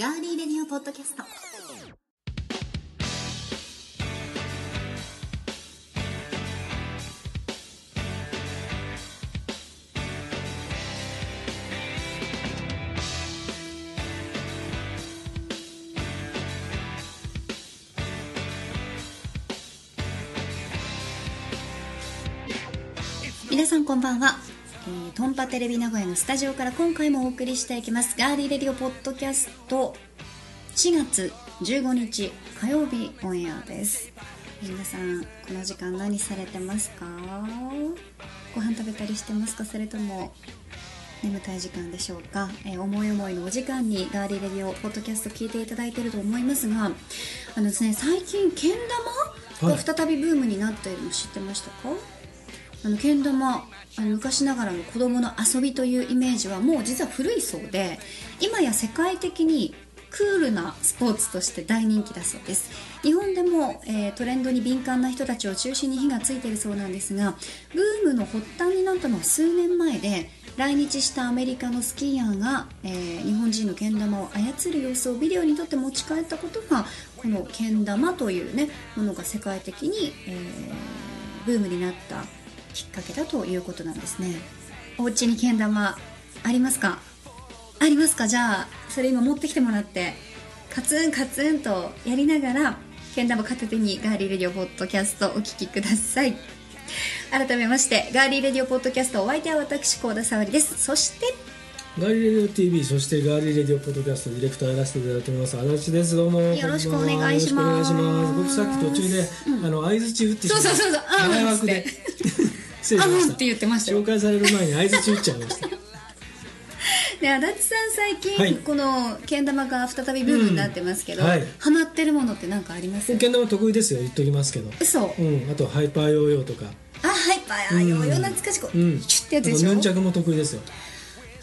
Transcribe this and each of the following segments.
ガーリーレディオポッドキャスト。皆さんこんばんは、えー、トンパテレビ名古屋のスタジオから今回もお送りしていきます。ガーリーレディオポッドキャスト4月15日火曜日オンエアです。皆さんこの時間何されてますか？ご飯食べたりしてますか？それとも眠たい時間でしょうか、えー、思い思いのお時間にガーリーレディオポッドキャスト聞いていただいていると思いますがあのですね最近けん玉が再びブームになっているの知ってましたか、あのけん玉あの昔ながらの子供の遊びというイメージはもう実は古いそうで今や世界的にクールなスポーツとして大人気だそうです。日本でも、えー、トレンドに敏感な人たちを中心に火がついているそうなんですがブームの発端になったのは数年前で来日したアメリカのスキーヤーが、えー、日本人のけん玉を操る様子をビデオに撮って持ち帰ったことがこのけん玉というねものが世界的に、えー、ブームになったきっかけだということなんですね。お家にけん玉ありますか？ありますか？じゃあそれ今持ってきてもらってカツンカツンとやりながらけん玉片手にガーリーレディオポッドキャストお聞きください。改めましてガーリーレディオポッドキャストお相手は私幸田沙織です。そしてガーリーレディオ TV そしてガーリーレディオポッドキャストディレクターやらせていただいております足立です。どうも。よろしくお願いします。僕さっき途中で、うん、あの相槌打ってそうそうそうそう。前枠で失礼しました。って言ってました紹介される前に相槌打っちゃいました。で 足立さん最近、はい、このけん玉が再びブームになってますけど、うんはい、ハマってるものって何かあります？けん玉得意ですよ言っときますけど嘘。うんあとハイパーヨーヨーとか。あハイパーヨーヨー懐かしく、うん、シュッてやつでしょ？ヌンチャクも得意ですよ。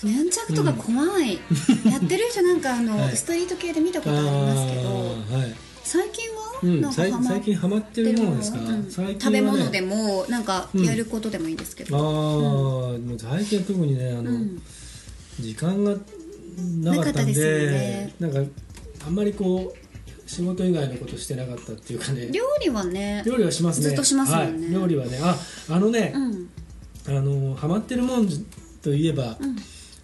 ヌンチャクとか怖い、うん、やってる人なんかあの、はい、ストリート系で見たことありますけど、はい、最近はうん、最近ハマってるものですか、うん、ね、食べ物でもなんかやることでもいいですけど、うん、ああ、もう最近は特にねあの、時間がなかったんでね、なんかあんまりこう仕事以外のことしてなかったっていうかね。料理はね料理はしますね。ずっとしますもんね、はい、料理はね。ああのね、あのハマってるもんといえば、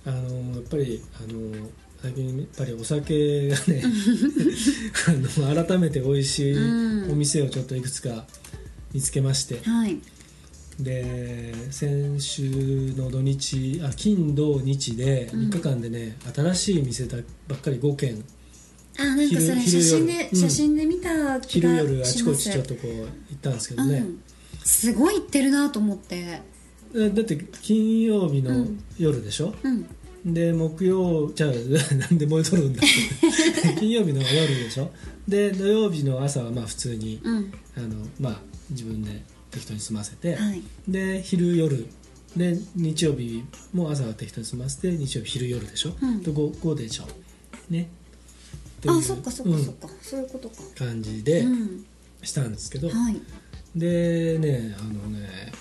あのやっぱりあの最近やっぱりお酒がね あの改めて美味しいお店をちょっといくつか見つけまして、はい、で先週の土日あ金土日で3日間でね、うん、新しい店だばっかり5軒。あなんかそれ写真で、写真で見た気が昼夜あちこちちょっとこう行ったんですけどね、うん、すごい行ってるなと思って。だって金曜日の夜でしょ、うんで木曜じゃあ なんで燃えとるんだ。金曜日の夜でしょ？で土曜日の朝はまあ普通に、うん、あのまあ、自分で適当に済ませて、はい、で昼夜。で日曜日も朝は適当に済ませて日曜日昼夜でしょ、うん、と 5, 5でしょ。ね。あそっかそっかそっか、うん、そういうことか。感じでしたんですけど、はい、でねあのね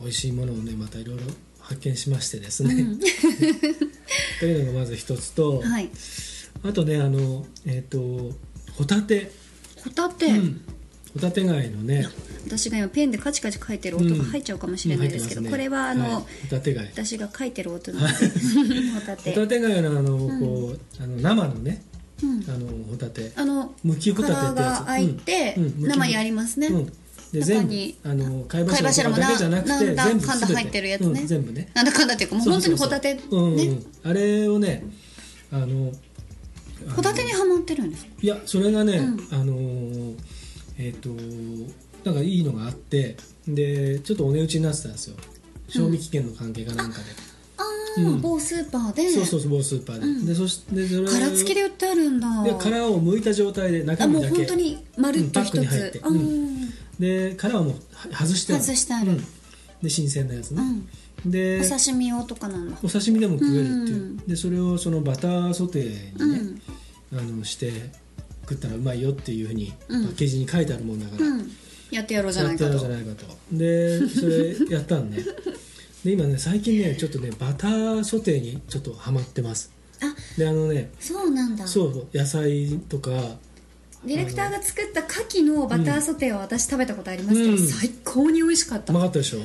美味しいものをねまたいろいろ発見しましてですね、うん、というのがまず一つと、はい、あとねあのえっ、ー、とホタテ。ホタテ、うん、ホタテ貝のね。私が今ペンでカチカチ書いてる音が入っちゃうかもしれないですけど、うんね、これはあの、はい、ホタテ貝。私が書いてる音なので ホタテ。ホタテ貝のあの、こうあの生のね。うん、あのホタテ。あのむきホタテってやつ。が開いて、生にありますね、で全部あの貝柱だけじゃなくて全部かんだ入ってるやつね、うん、全部ね。なんだかんだっていうかもう本当にホタテね、うんうん、あれをねあのホタテにはまってるんですいやそれがね、あのえっ、ー、となんかいいのがあってでちょっとお値打ちになってたんですよ。賞味期限の関係かなんかで、うん、某スーパーで。そうそうそう某スーパーで、うん、でそしてそれ殻付きで売ってあるんだ。で殻を剥いた状態で中身だけ。あもう本当に丸っと一つ、うん、パックに入って、うん。で殻はもう外してある。外してある、うん、で新鮮なやつね、うん、でお刺身用とかなんだお刺身でも食えるっていう、でそれをそのバターソテーにね、あのして食ったらうまいよっていうふうにパッケージに書いてあるもんだから、やってやろうじゃないかと。やってやろうじゃないかと。でそれやったんね で今ね最近ねちょっとねバターソテーにちょっとハマってます。あであのねそうなんだ。そうそう野菜とか。ディレクターが作った牡蠣のバターソテーは私食べたことありますけど、うん。最高に美味しかった。バうまかったでしょ？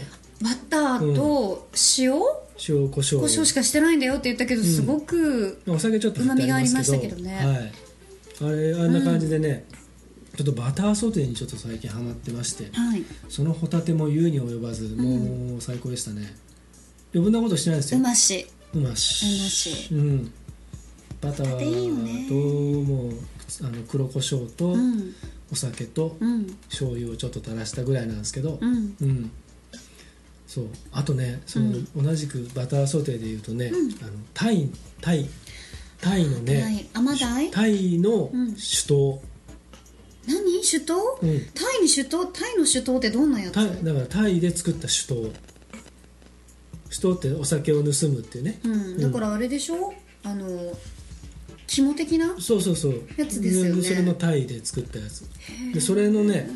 ターと塩、塩コショウ胡椒しかしてないんだよって言ったけど、すごくお酒ちょっと振ってありますけど。旨味がありましたけどね。はい、あれあんな感じでね、ちょっとバターソテーにちょっと最近ハマってましてはい。そのホタテも言うに及ばずもう最高でしたね。余分なことしてないですよ。うまし。うまし。うまし。うん。バターともうあの黒胡椒とうん。お酒とうん。醤油をちょっと垂らしたぐらいなんですけどうん。うん。そう。あとねその、同じくバターソテーでいうとね、あのタイタイタイのはねタイ。のうん。酒盗、何？酒盗、うん。タイに酒盗タイの酒盗ってどんなやつ？タイだからタイで作った酒盗酒盗ってお酒を盗むっていうね、うん、だからあれでしょ？あの肝的な？そうそうそう。やつですよね。でそれのタイで作ったやつ。でそれのね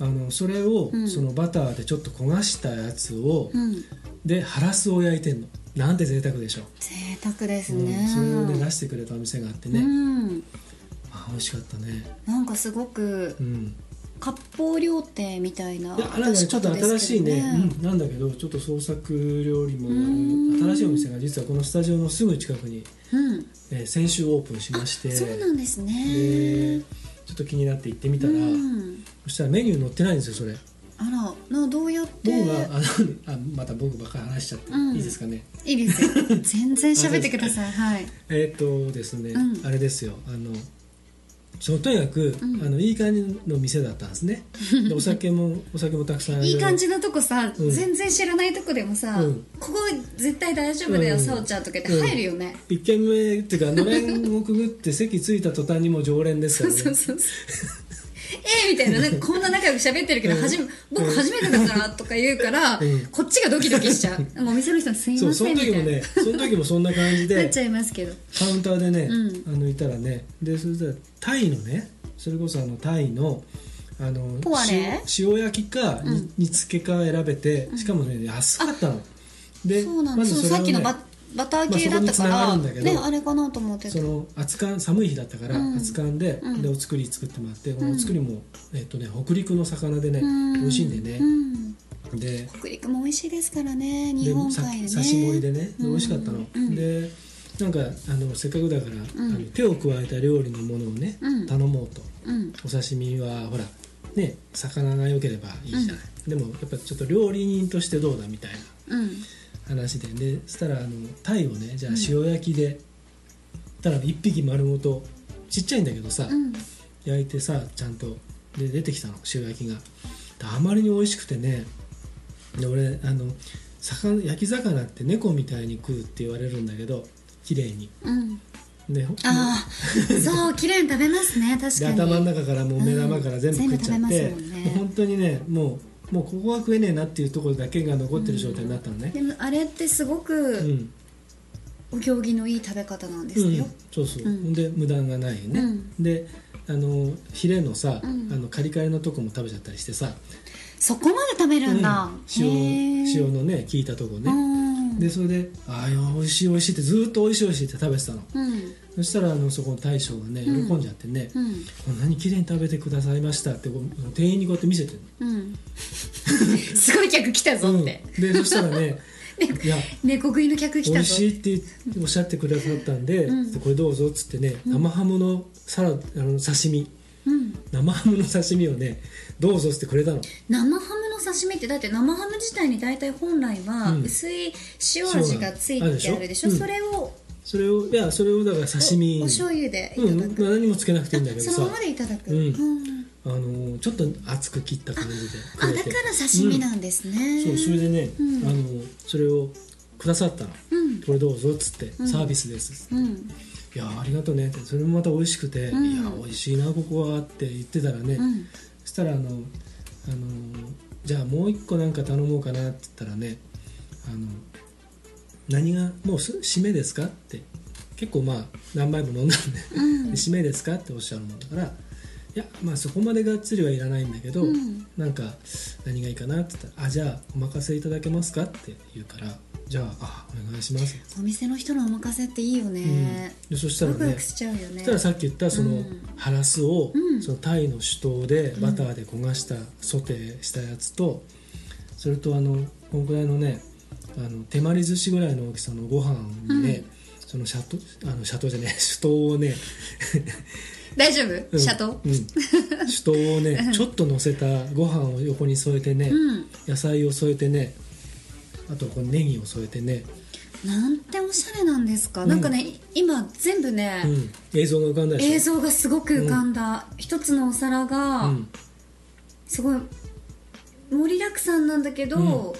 あのそれを、ん。そのバターでちょっと焦がしたやつを、うん。でハラスを焼いてんの。なんて贅沢でしょ、贅沢ですうん。ね、それをね出してくれたお店があってね、うんあ美味しかったね。なんかすごくうん。割烹料亭みたいなねちょっと新しいね。うん、なんだけどちょっと創作料理もある。新しいお店が実はこのスタジオのすぐ近くに、うん。えー先週オープンしまして。そうなんですね。でちょっと気になって行ってみたら、うん。そしたらメニュー載ってないんですよそれ。あらなどうやって？僕があのあまた僕ばっかり話しちゃって、うん。いいですかね？いいですよ。全然喋ってください。はい。えーっとですね、うん。あれですよ。あのそのとにかく、あのいい感じの店だったんですね。でお酒もお酒もたくさんいい感じのとこさ、うん。全然知らないとこでもさ、うん。ここ絶対大丈夫だよ、うん。さおちゃんとかって入るよね、一軒目っていうかのれんをくぐって席着いた途端にもう常連ですからね。そうそうそうえーみたいな。なんかこんな仲良く喋ってるけど、はじめ僕初めてだからとか言うから、うん。こっちがドキドキしちゃう。なんかお店の人にすいまそうそのせんみたいな。時もねその時もそんな感じでなっちゃいますけど。カウンターでね、うん。あのいたらねでそしたらタイのねそれこそあのタイのあの塩塩焼きか煮,、煮付けか選べてしかもね安かったの。でそうなんです、まずさっきのババター系だったかまら、ねあれかなと思ってた。その熱燗寒い日だったから、うん。熱燗で,、うん。でお作り作ってもらってこのお作りも、えっとね、北陸の魚でね、うん。美味しいんでね。う、ん。で北陸も美味しいですからね日で本さ海でね。刺し盛りでね、美味しかったの、うん。でなんかあのせっかくだから、あの手を加えた料理のものをね、うん。頼もうと。うん。お刺身はほらね魚が良ければいいじゃない、でもやっぱちょっと料理人としてどうだみたいな。うん話で。でそしたらあのタイをねじゃあ塩焼きで、ただ1匹丸ごとちっちゃいんだけどさ、うん。焼いてさちゃんと。で出てきたの塩焼きが。であまりに美味しくてねで俺あの魚焼き魚って猫みたいに食うって言われるんだけど綺麗に。うん。ああそう綺麗に食べますね確でかに。頭の中からもう目玉から全部食っちゃって、全部食べますもんね。本当にねもうもうここは食えねえなっていうところだけが残ってる状態になったのね。でもあれってすごうくん、お行儀のいい食べ方なんですうん。よ、そうそう、うん。で無駄がないよね、うん。であのヒレのさ、うん。あのカリカリのとこも食べちゃったりしてさ、そこまで食べるんだ、うん。塩塩のね効いたとこね、うん。でそれで「ああ美味しい美味しい」ってずーっと美味しい美味しいって食べてたの。うんそしたらあのそこの大将がね喜うん。んじゃってね、うん。こんなに綺麗に食べてくださいましたってこう店員にこうやって見せてるうん。すごい客来たぞの、って、うん。でそしたらね いや猫食いの客来たぞ美味しいっておっしゃってくださったんで、うん。これどうぞっつってね生ハムのサラあの刺身。うん。生ハムの刺身をねどうぞっつってくれたの。生ハムの刺身ってだって生ハム自体に大体本来はうん。薄い塩味がついてあるでしょ、あるでしょ？うん。それをそれをいやそれをだから刺身。おお醤油でいうんまあ何もつけなくていいんだけどさ。そのままでいただく、うん。ん。あのちょっと厚く切った感じであだから刺身なんですね、そうそれでね、うん。あのそれをくださったのうん。これどうぞっつって、ん。サービスです。うん。いやありがとうね。ってそれもまた美味しくて、うん。いや美味しいなここはって言ってたらね、うん。そしたらあのあのじゃあもう一個なんか頼もうかなって言ったらねあの何がもうす締めですか？って。結構まあ何杯も飲んだんで、うん。で 締めですか？っておっしゃるもんだから。いやまあそこまでがっつりはいらないんだけど、うん。なんか何がいいかなって言ったら「あじゃあお任せいただけますか?」って言うから。じゃああお願いします。お店の人のお任せっていいよね、でそしたらねそしたらさっき言ったその、うん。ハラスを、うん。そのタイの酒盗でバターで焦がした、ソテーしたやつとそれとあのこのくらいのねあの手まり寿司ぐらいの大きさのご飯にね、そのシャトあのシャトーじゃね酒盗 をね 大丈夫、うん。シャトうん、酒盗をねちょっと乗せたご飯を横に添えてね、うん。野菜を添えてねあとこのネギを添えてね、なんておしゃれなんですか、うん。なんかね今全部ね、うん、映像が浮かんだ映像がすごく浮かんだ、一つのお皿がうん。すごい盛りだくさんなんだけど、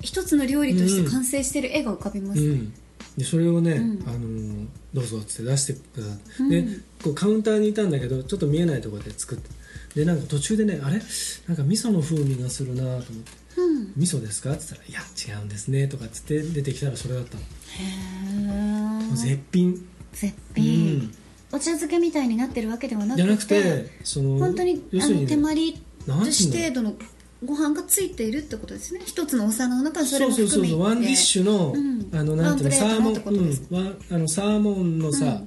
一つの料理として完成してる絵が浮かびます、うん、でそれをね、うん。あのーどうぞって出してくださって、うん。でこうカウンターにいたんだけどちょっと見えないところで作って。でなんか途中でねあれ？なんか味噌の風味がするなと思って。うん「味噌ですか?」って言ったら「いや違うんですね」とかっつって出てきたらそれだったの、へえ絶品、絶う品、ん、お茶漬けみたいになってるわけではなくてじゃなくてその本当にあの手まり寿司程度のご飯がついているってことですね。一つのお皿の中にそれそうそうそうも含めて。そうワンディッシュの、うん。あのなんていうのサーモンうん。わあのサーモンのさ、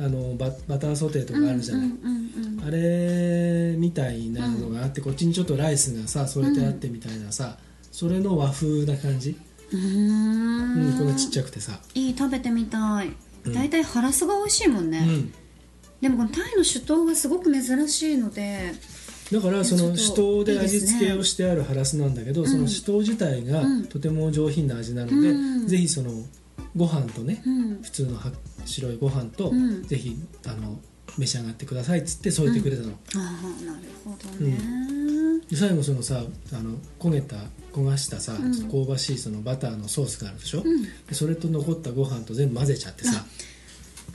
あのババターソテーとかあるじゃない、うんうんうんあれみたいなのがあって、こっちにちょっとライスがさ添えてあってみたいなさ、それの和風な感じ、うん。こんなちっちゃくてさ、いい食べてみたい。うん。大体ハラスが美味しいもんね、うん、でもこのタイの酒盗がすごく珍しいのでだからその酒盗で味付けをしてあるハラスなんだけど、その酒盗自体がうん。とても上品な味なので、うん。ぜひそのご飯とね、うん。普通のは白いご飯と、うん。ぜひあの召し上がってくださいっつって添えてくれたの、ああなるほどね、で最後そのさあの焦げた焦がしたさ、うん。ちょっと香ばしいそのバターのソースがあるでしょ、うん。でそれと残ったご飯と全部混ぜちゃってさ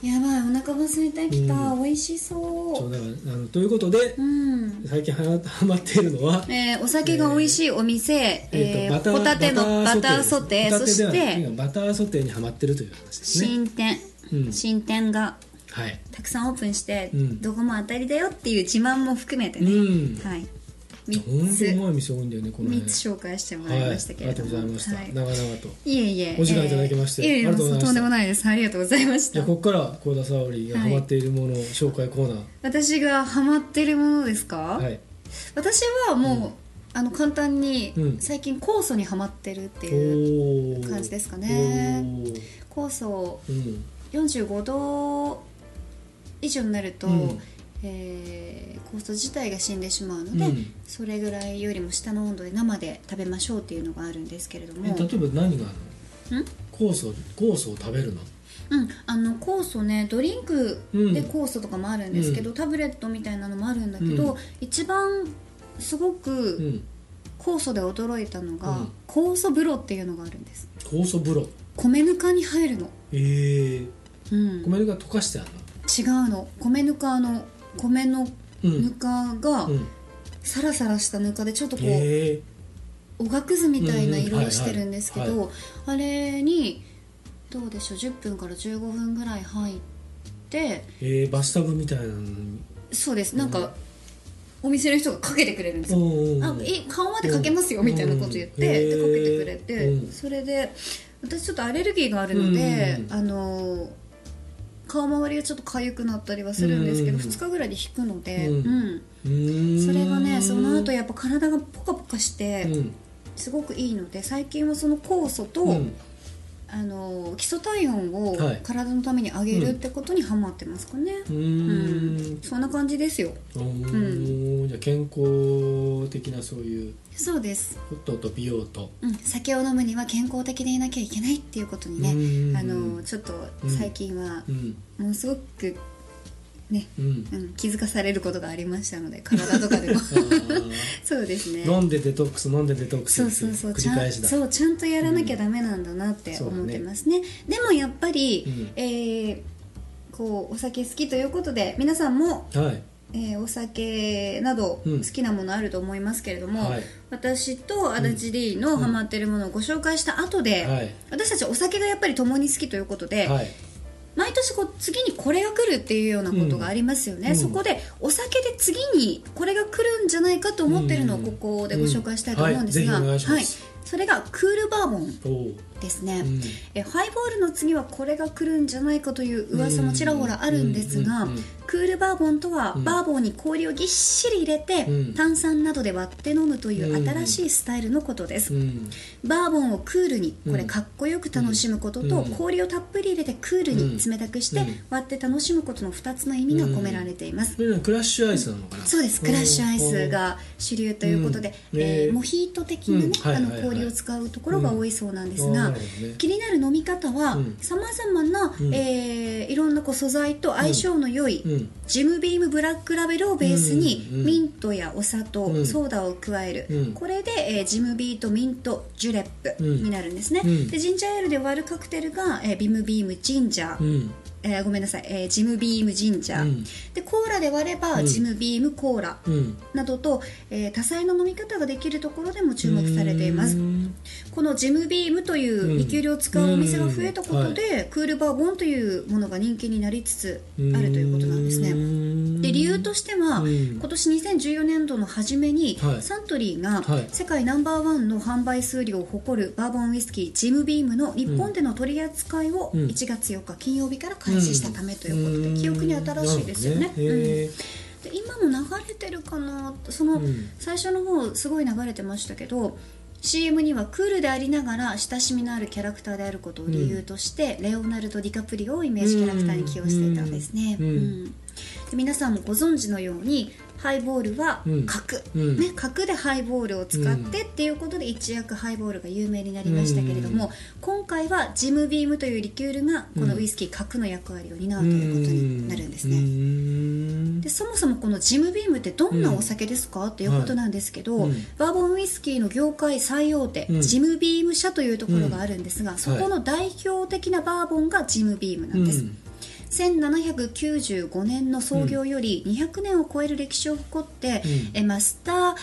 やばいお腹が空いてきた、うん。美味しそう。そうだからあのということで、うん。最近はやはまっているのは、えーお酒が美味しいお店、えーえーホタテのバターソテーそして今バターソテーにはまってるという話ですね。新店、うん。新店がはい。たくさんオープンして、うん。どこも当たりだよっていう自慢も含めてうね、ん。はい。本3つ当うまい店多いんだよねこの辺。3つ紹介してもらはいいましたけれども、ありがとうございました、はい。長々と。いえいえ。お時間いただきましてえーいえいえとんでもないです。ありがとうございました。ここから幸田沙織がハマっているものを紹介コーナー。私がハマってるものですか、はい。私はもう、あの簡単に、うん。最近酵素にハマってるっていう感じですかね。酵素うん。45度以上になると、うんえー酵素自体が死んでしまうので、うん。それぐらいよりも下の温度で生で食べましょうっていうのがあるんですけれども。え例えば何があるの？ん？酵素酵素を食べるの？うん、あの酵素ねドリンクうん。で酵素とかもあるんですけど、うん。タブレットみたいなのもあるんだけど、うん。一番すごうくん。酵素で驚いたのが、うん。酵素風呂っていうのがあるんです。酵素風呂？米ぬかに入るの、ええうん、米が溶かしてある違うの。米ぬかの米のぬかがうん。サラサラしたぬかでちょっとこう、え。おがくずみたいな色をしてるんですけはいどあれにどうでしょう10分から15分ぐらい入ってえー、バスタブみたいなのに。そうです。なんか、お店の人がかけてくれるんですよ、うんあえ顔までかけますよみたいなこと言って、でかけてくれて、うんそれで私ちょっとアレルギーがあるので、うんあの顔周りがちょっと痒くなったりはするんですけど、うん。2日ぐらいで引くので、うん。それがねその後やっぱ体がポカポカして、うん。すごくいいので最近はその酵素と、うんあの基礎体温をはい。体のために上げるってことにハマってますかね、うーん。そんな感じですよ。おー。じゃあ健康的なそういう。そうです。ことと美容と。うん、酒を飲むには健康的でいなきゃいけないっていうことにね、うん。あのちょっと最近はうん。ものすごくね、うん。うん、気づかされることがありましたので体とかでも。そうですね。飲んでデトックス飲んでデトックスそうそうそう。繰ちゃんり返しだ。そうちゃんとやらなきゃダメなんだなってうん。思ってますね,、でもやっぱり、うん。えーこうお酒好きということで皆さんも、はい。えーお酒などうん。好きなものあると思いますけれども、はい。私と足立 D のハマってるものをご紹介した後で、はい。私たちお酒がやっぱり共に好きということで、はい毎年こう次にこれが来るっていうようなことがありますよね、うん。そこでお酒で次にこれが来るんじゃないかと思ってるのをここでご紹介したいと思うんですが、うん。はい。それがクールバーボンですね、うん、えハイボールの次はこれが来るんじゃないかという噂もちらほらあるんですが、クールバーボンとは、バーボンに氷をぎっしり入れて、炭酸などで割って飲むという新しいスタイルのことです、バーボンをクールにこれかっこよく楽しむことと、氷をたっぷり入れてクールに冷たくして割って楽しむことの2つの意味が込められています、クラッシュアイスなのかな。そうです。クラッシュアイスが主流ということで、えー、モヒート的なね、あの氷を使うところが多いそうなんですが、気になる飲み方はさまざまな、えー、いろんなこう素材と相性の良い、ジムビームブラックラベルをベースに、ミントやお砂糖、ソーダを加える、これで、えー、ジムビームミントジュレップになるんですね、でジンジャーエールで割るカクテルが、えー、ビムビームジンジャー、えー、ごめんなさい、えー、ジムビームジンジャー、うん、でコーラで割れば、うん、ジムビームコーラなどと、えー、多彩な飲み方ができるところでも注目されています。このジムビームというリキュールを使うお店が増えたことで、はい、クールバーボンというものが人気になりつつあるということなんですね。で理由としては、今年2014年度の初めに、はい、サントリーが世界ナンバーワンの販売数量を誇るバーボンウイスキージムビームの日本での取り扱いを1月4日金曜日から開開始したためということで、うん、記憶に新しいですよね。ね。で今も流れてるかなその、最初の方すごい流れてましたけど CM にはクールでありながら親しみのあるキャラクターであることを理由として、レオナルド・ディカプリオをイメージキャラクターに起用していたんですね。うんで皆さんもご存知のようにハイボールは角、うん、ね、角でハイボールを使ってっていうことで一躍ハイボールが有名になりましたけれども、今回はジムビームというリキュールがこのウイスキー角の役割を担うということになるんですね。でそもそもこのジムビームってどんなお酒ですか、っていうことなんですけど、はい、バーボンウイスキーの業界最大手、ジムビーム社というところがあるんですが、そこの代表的なバーボンがジムビームなんです。1795年の創業より200年を超える歴史を誇って、うん、えマスター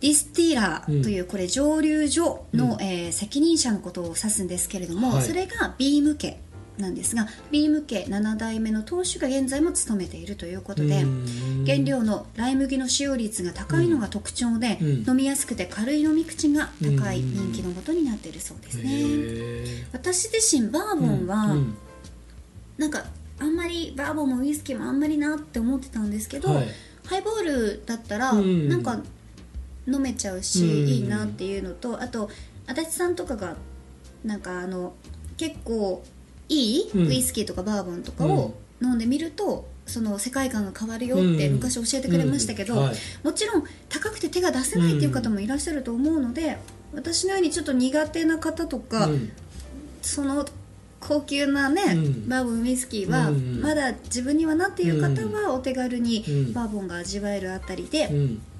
ディスティーラーというこれ蒸留所の、うん、えー、責任者のことを指すんですけれども、はい、それがビーム家なんですがビーム家7代目の当主が現在も務めているということで原料のライ麦の使用率が高いのが特徴で、うん、飲みやすくて軽い飲み口が高い人気のもとになっているそうですね。私自身バーボンは、うん、なんかあんまりバーボンもウイスキーもあんまりなって思ってたんですけど、はい、ハイボールだったら、うん、なんか飲めちゃうし、うん、いいなっていうのとあと足立さんとかがなんかあの結構いいウイスキーとかバーボンとかを飲んでみると、その世界観が変わるよって昔教えてくれましたけど、はい、もちろん高くて手が出せないっていう方もいらっしゃると思うので、私のようにちょっと苦手な方とか、その高級なね、うん、バーボンウイスキーは、うん、まだ自分にはなっていう方はお手軽にバーボンが味わえるあたりで、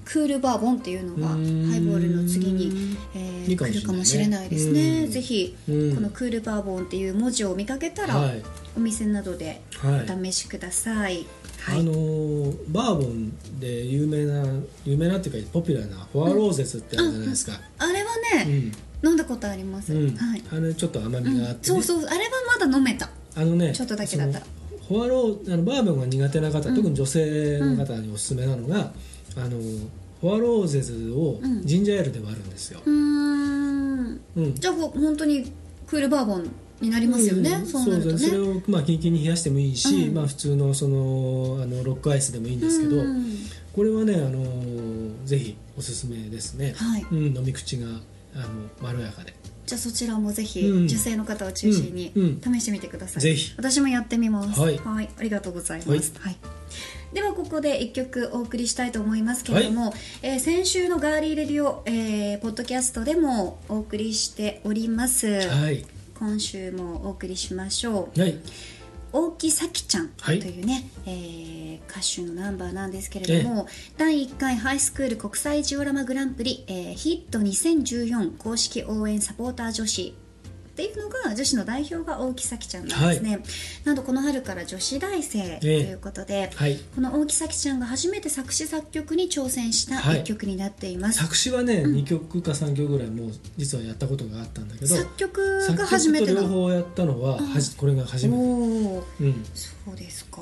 クールバーボンっていうのがハイボールの次に、えー、来るかもしれないですね、ぜひ、このクールバーボンっていう文字を見かけたら、はい、お店などでお試しください、はい、あのー、バーボンで有名な有名なっていうかポピュラーなフォアローゼスってあるじゃないですか、あれはね、飲んだことあります、うん、はい、あれちょっと甘みがあって、ね。うん、そうそう。あれはまだ飲めた。あのねちょっとだけだったら。フォアローあのバーボンが苦手な方、特に女性の方におすすめなのが、あのフォアローゼズをジンジャーエールで割るんですよ。うん。じゃあ本当にクールバーボンになりますよね、うん、そうなるとね。それをまあキンキンに冷やしてもいいし、うん、まあ普通のそのあのロックアイスでもいいんですけど、これはねあのぜひおすすめですね、はい。うん、飲み口があのまろやかで。じゃあそちらもぜひ、うん、女性の方を中心に試してみてください、ぜひ。私もやってみます。はい、はい、ありがとうございます、はい、ではここで1曲お送りしたいと思いますけれども、はい、えー、先週のガーリーレディオ、えー、ポッドキャストでもお送りしております、はい、今週もお送りしましょう、はい大木咲ちゃんというね、はい、えー、歌手のナンバーなんですけれども、第1回ハイスクール国際ジオラマグランプリ、えー、ヒット2014公式応援サポーター女子っていうのが女子の代表が大木咲ちゃんなんですね、はい、なんとこの春から女子大生ということで、えーはい、この大木咲ちゃんが初めて作詞作曲に挑戦した一曲になっています、はい、作詞はね、うん、2曲か3曲ぐらいもう実はやったことがあったんだけど作曲が初めて両方やったのははじこれが初めて、うん、そうですか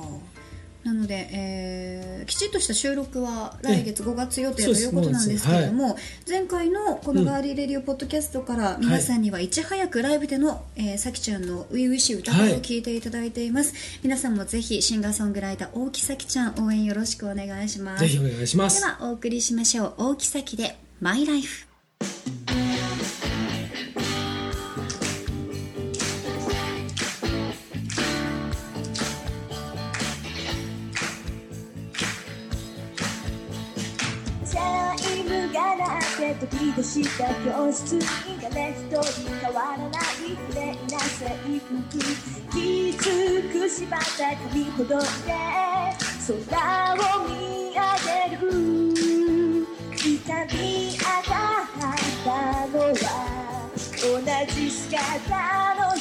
なので、えー、きちっとした収録は来月5月予定ということなんですけれども、はい、前回のこのガーリーレディオポッドキャストから皆さんにはいち早くライブでの、えー、さきちゃんの初々しい歌声を聞いていただいています、はい、皆さんもぜひシンガーソングライター大木咲ちゃん応援よろしくお願いします。ぜひお願いします。ではお送りしましょう。大木咲でマイライフした教室に誰一人変わらない綺麗な制服きつくしまった髪ほどいて空を見上げる痛み上がったのは同じ姿の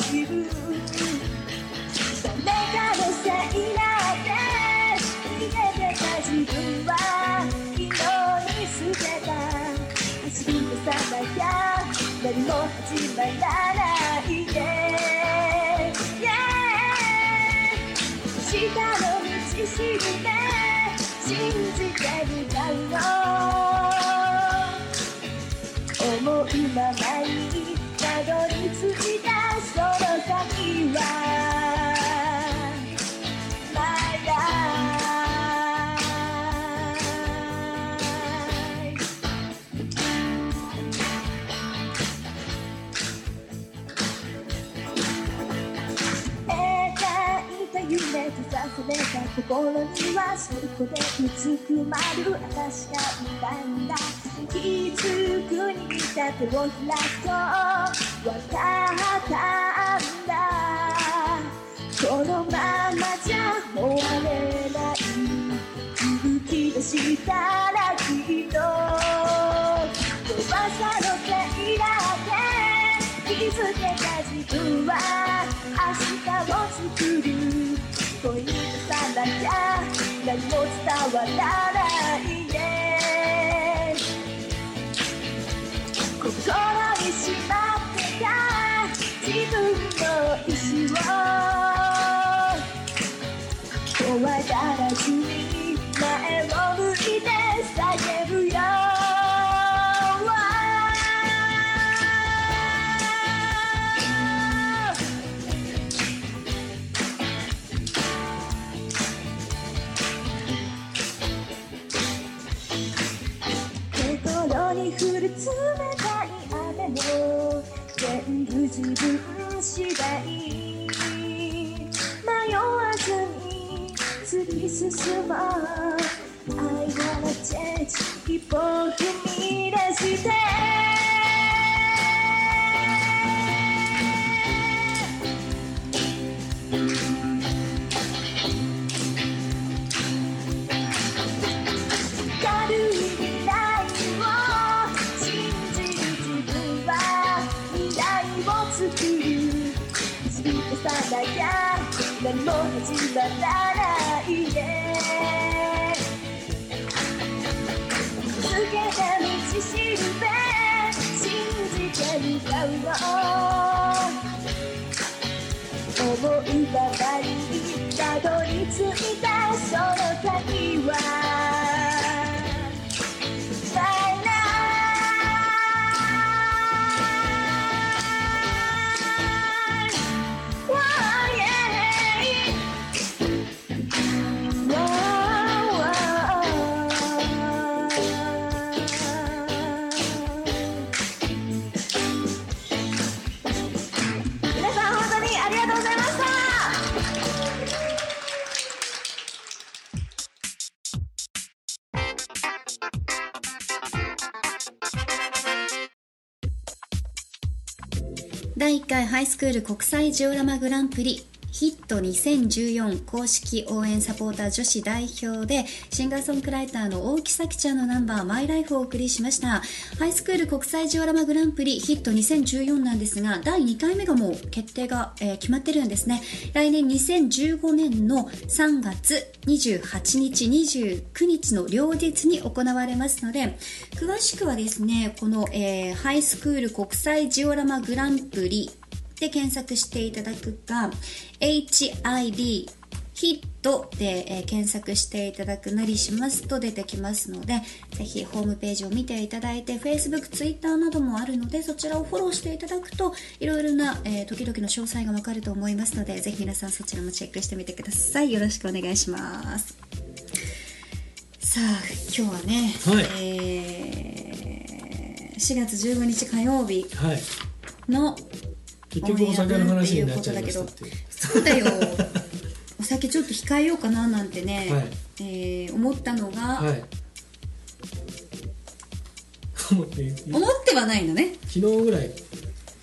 始ま心にはそこでうずくまる私がいたんだ気づくに見た手を開くとわかったんだこのままじゃ終われない勇気出したらきっと弱さのせいだって気づけた自分は明日を作る。恋なきゃ何も伝わらないね。心にしまう。何も始まらないでつけた道しるべ信じて向かうの思うばかりにたどり着いたその先回ハイスクール国際ジオラマグランプリヒット2014公式応援サポーター女子代表でシンガーソングライターの大木咲ちゃんのナンバーマイライフをお送りしました。ハイスクール国際ジオラマグランプリヒット2014なんですが第2回目がもう決定が、えー、決まってるんですね。来年2015年の3月28日29日の両日に行われますので詳しくはですねこの、えー、ハイスクール国際ジオラマグランプリで検索していただくか HID ヒットで、えー検索していただくなりしますと出てきますので、ぜひホームページを見ていただいて、Facebook、Twitter などもあるので、そちらをフォローしていただくと、いろいろな、えー時々の詳細がわかると思いますので、ぜひ皆さんそちらもチェックしてみてください。よろしくお願いします。さあ、今日はね、はいえー4月15日火曜日はいの結局お酒の話になっちゃいましたっていう。そうだよ。お酒ちょっと控えようかななんてね、はい。えー思ったのが、はい。思って思ってはないのね。昨日ぐらい。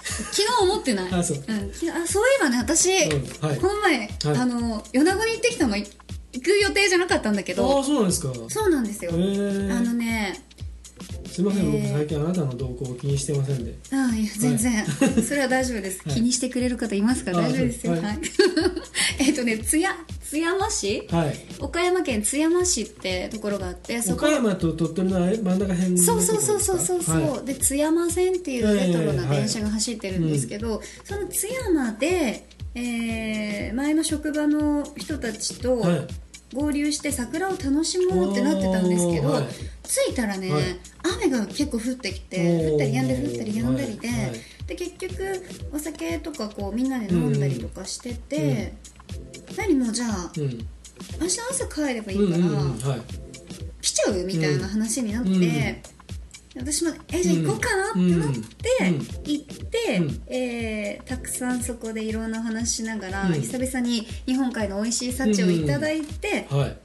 昨日思ってない。あそう。ん。昨日あそういえばね私、うんはい。この前、あの米子に行ってきたのい行く予定じゃなかったんだけあど。あそうなんですか。そうなんですよ、あのねすいません、えー。僕最近あなたの動向を気にしてませんで。あいや全然、それは大丈夫です、はい。気にしてくれる方いますか？大丈夫ですよ。はい。はい。えっとね津や津山市？はい。岡山県津山市ってところがあってそこ。岡山と鳥取の真ん中辺のそうそうそうそうそうそう、はで津山線っていうレトロな電車が走ってるんですけど、その津山で、えー前の職場の人たちとい、はい合流して桜を楽しもうってなってたんですけど、はい。着いたらね、はい。雨が結構降ってきて降ったりやんで降ったりやんだりで,、はい。はい。で結局お酒とかこうみんなで飲んだりとかしてて、何もうじゃあうん。明日朝帰ればいいうんから、来ちゃうみたいな話になって、うん私もえじゃあ行こうかなってなって、うん。行って、うん。えーたくさんそこでいろんなお話しながら、うん。久々に日本海の美味しい幸をいただいて、はい。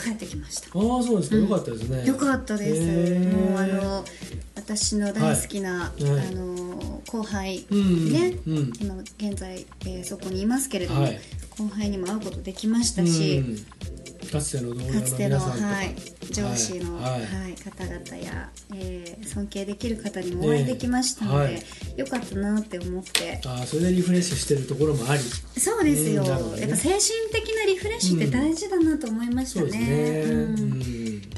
帰ってきました。ああそうですか、うん。よかったですね。よかったです、もうあの私の大好きな、はい。はい。あの後輩、うん。ね。うん。今現在、えーそこにいますけれども、はい。後輩にも会うことできましたし、うんかつての同僚の皆さんとか、はい、上司の、ははい。い方々や、えー尊敬できる方にもお会いできましたので、ねはい。よかったなって思って。ああそれでリフレッシュしてるところもあり。そうですよ、ね。やっぱ精神的なリフレッシュって大事だなと思いましたね、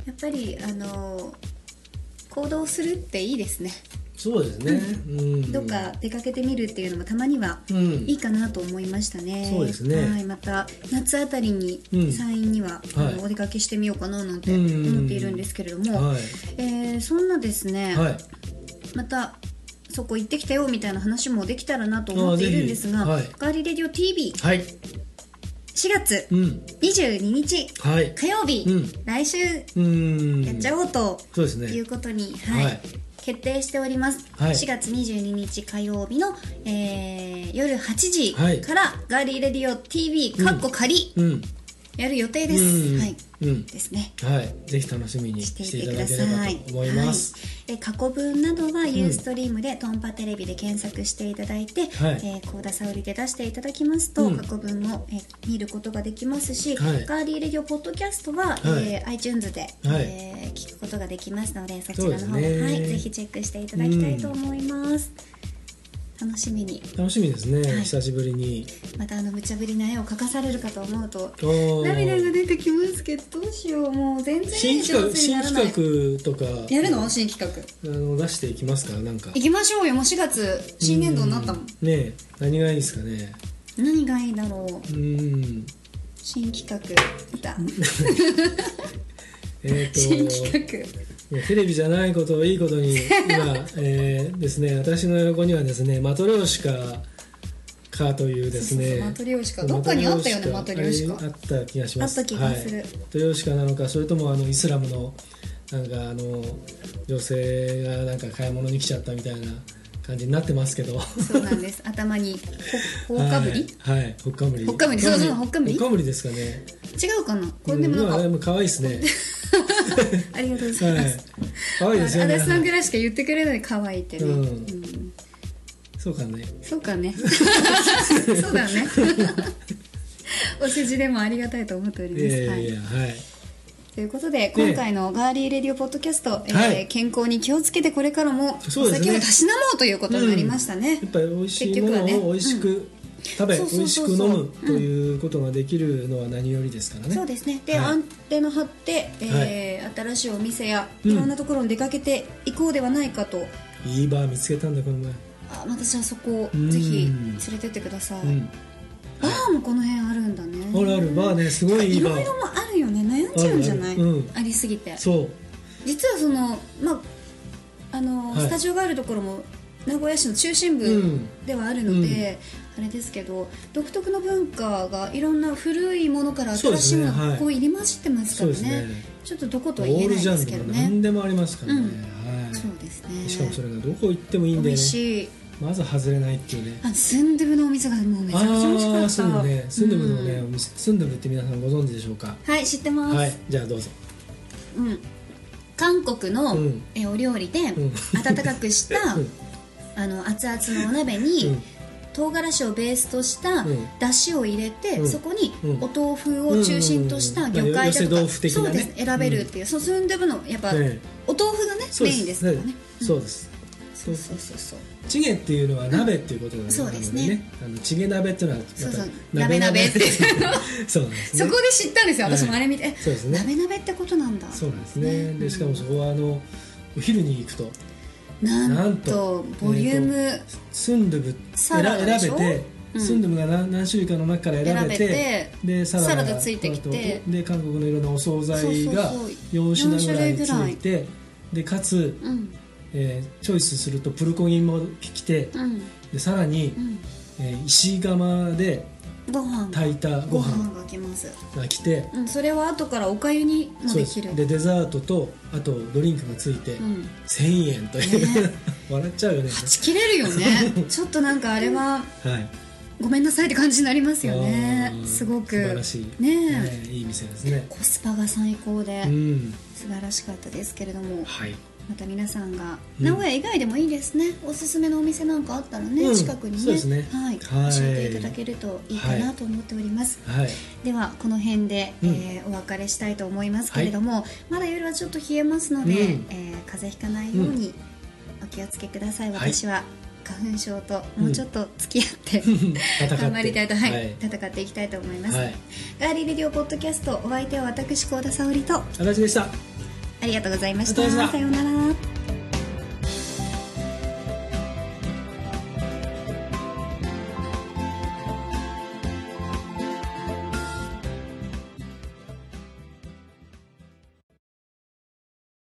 やっぱりあの行動するっていいですね、そうですね、うん、どっか出かけてみるっていうのもたまにはうん。いいかなと思いましたね、そうですね。はい、また夏あたりにうん。山陰には、あのはいお出かけしてみようかななんてうん思っているんですけれども、はい。えーそんなですね、はい。またそこ行ってきたよみたいな話もできたらなと思っているんですが、はい。ガーリーレディオ TV4 はい。月うん。22日はい。火曜日、うん。来週うん。やっちゃおうとそうですね。いうことに、はい。はい決定しております、はい。4月22日火曜日の、えー夜8時はい。からガーリーレディオ TV かっこ仮。うんやる予定です、うん。はい。うん。ですね。はい。ぜひ楽しみにしていたいてくだだければさい。と思います、はい、え過去分などはユーストリームでトンパテレビで検索していただいて、はい。えー、高田沙織で出していただきますと、うん。過去分も、えー見ることができますし、はい。ガーリーレディオポッドキャストは、はい。えー iTunes で、はい。えー聞くことができますのでそちらの方も、ね。はい、ぜひチェックしていただきたいと思います。楽しみに。楽しみですね、はい。久しぶりに。またあの無茶ぶりな絵を描かされるかと思うと涙が出てきますけどどうしよう。もう全然新企画新企画とか。やるの？新企画。あの出していきますかなんか。行きましょうよ。もう4月新年度になったもん。ねえ。何がいいですかね？何がいいだろう？うん。新企画。だ えっ、新と企画テレビじゃないことをいいことに 今、えーですね私の横にはですねマトリョーシカカというですねマトリョーシカ。どっかにあったよねマトリョーシカあった気がします。あった気がする。はい、マトリョーシカなのかそれともあのイスラムのなんかあの女性がなんか買い物に来ちゃったみたいな感じになってますけど。そうなんです。頭にほほうかぶり、はい、はい、ほっかむり。ほっかむり。そうそうほっかむり？ほっかむりですかね。違うかな？これでもなんか、うん可愛いですね ありがとうございはいます、可愛いですよね。足立さんぐらいしか言ってくれない可愛いってね、うん。うんそうかね。そうかね。そうだね。お世辞でもありがたいと思っております、いやいやはい。ということで今回のガーリーレディオポッドキャスト、えーはい。健康に気をつけてこれからもお酒をたしなもうということになりましたね、やっぱり美味しいもの結局はね。を美味しく食べ、そうそう美味しく飲むということができるのは何よりですからね。そうですね。で、はい。アンテナ張って、えー新しいお店やいろんなところに出かけていこうではないかと、いいバー見つけたんだこの前。あ私はそこをうん。ぜひ連れてってください、うん。バーもこの辺あるんだね。あるある。バーねすごいいいバー。いろいろもあるよね。悩んじゃうんじゃない？ありすぎて。そう。実はそのまああの、はい。スタジオがあるところも名古屋市の中心う部ん。ではあるので、あれですけど独特の文化がいろんな古いものから新しいものですねはいがこう入り混じってますからね。ねちょっとどことオは言えないですけどね。何でもありますからね、うん。はい。そうですね。しかもそれがどこ行ってもいいんだ美よねまず外れないっていうね。あスンドゥブのお店がもうめちゃくちゃ美味しかった。ああスンドゥブね。スンドゥブのね、うんスンドゥブって皆さんご存知でしょうか？はい知ってます、はい。じゃあどうぞ。うん、韓国の、うん。えお料理で、ん。温かくした、うん。あの熱々のお鍋に、うん唐辛子をベースとしたうん。だしを入れて、うん。そこにうん。お豆腐を中心とした魚介だとか、そうです。選べるっていう、そうスンドゥブのやっぱ、ええお豆腐がねメインですからね、そうです。そうそうそうそう。チゲっていうのは鍋っていうことなので、そうですね。あのチゲ鍋っていうのはそうそう。鍋鍋って そうなんですね。そこで知ったんですよ。私もあれ見て、えそうですね。鍋鍋ってことなんだ。そうなんですね。ね。でしかもそこはあのお昼に行くとなんととボリューム、えスンドゥブサラダでしょ？選べて、うん。スンドゥブが何何種類かの中から選べて選べてでサラダついてきてで韓国のいろんなお惣菜がそうそうそう。4品ぐらいついてでかつ、うん。えーチョイスするとプルコギも来てうん。でさらに、うん。えー石窯でご飯炊いたごご飯飯が来ます、が来て。うん、それは後からおかゆにもできる。でデザートとあとドリンクがついて、うん。1000円という、ね。笑っちゃうよね。はち切れるよね。ちょっとなんかあれははい。ごめんなさいって感じになりますよね。すごく。素晴らしい。ねいい店ですね。コスパが最高で。うん。素晴らしかったですけれども。はいまた皆さんがうん。名古屋以外でもいいですね、おすすめのお店なんかあったらね、うん。近くにねね。はい、はい。教えていただけるといいかなと思っております、はい。ではこの辺で、うん。えーお別れしたいと思いますけれども、まだ夜はちょっと冷えますので、うん。えー風邪ひかないようにお気をつけください、はい。私は花粉症ともうちょっと付き合って、戦って。頑張りたいと、はい。はい。戦っていきたいと思います、はい。ガーリーレディオポッドキャストお相手は私幸田沙織と足立でしたありがとうございました。さようなら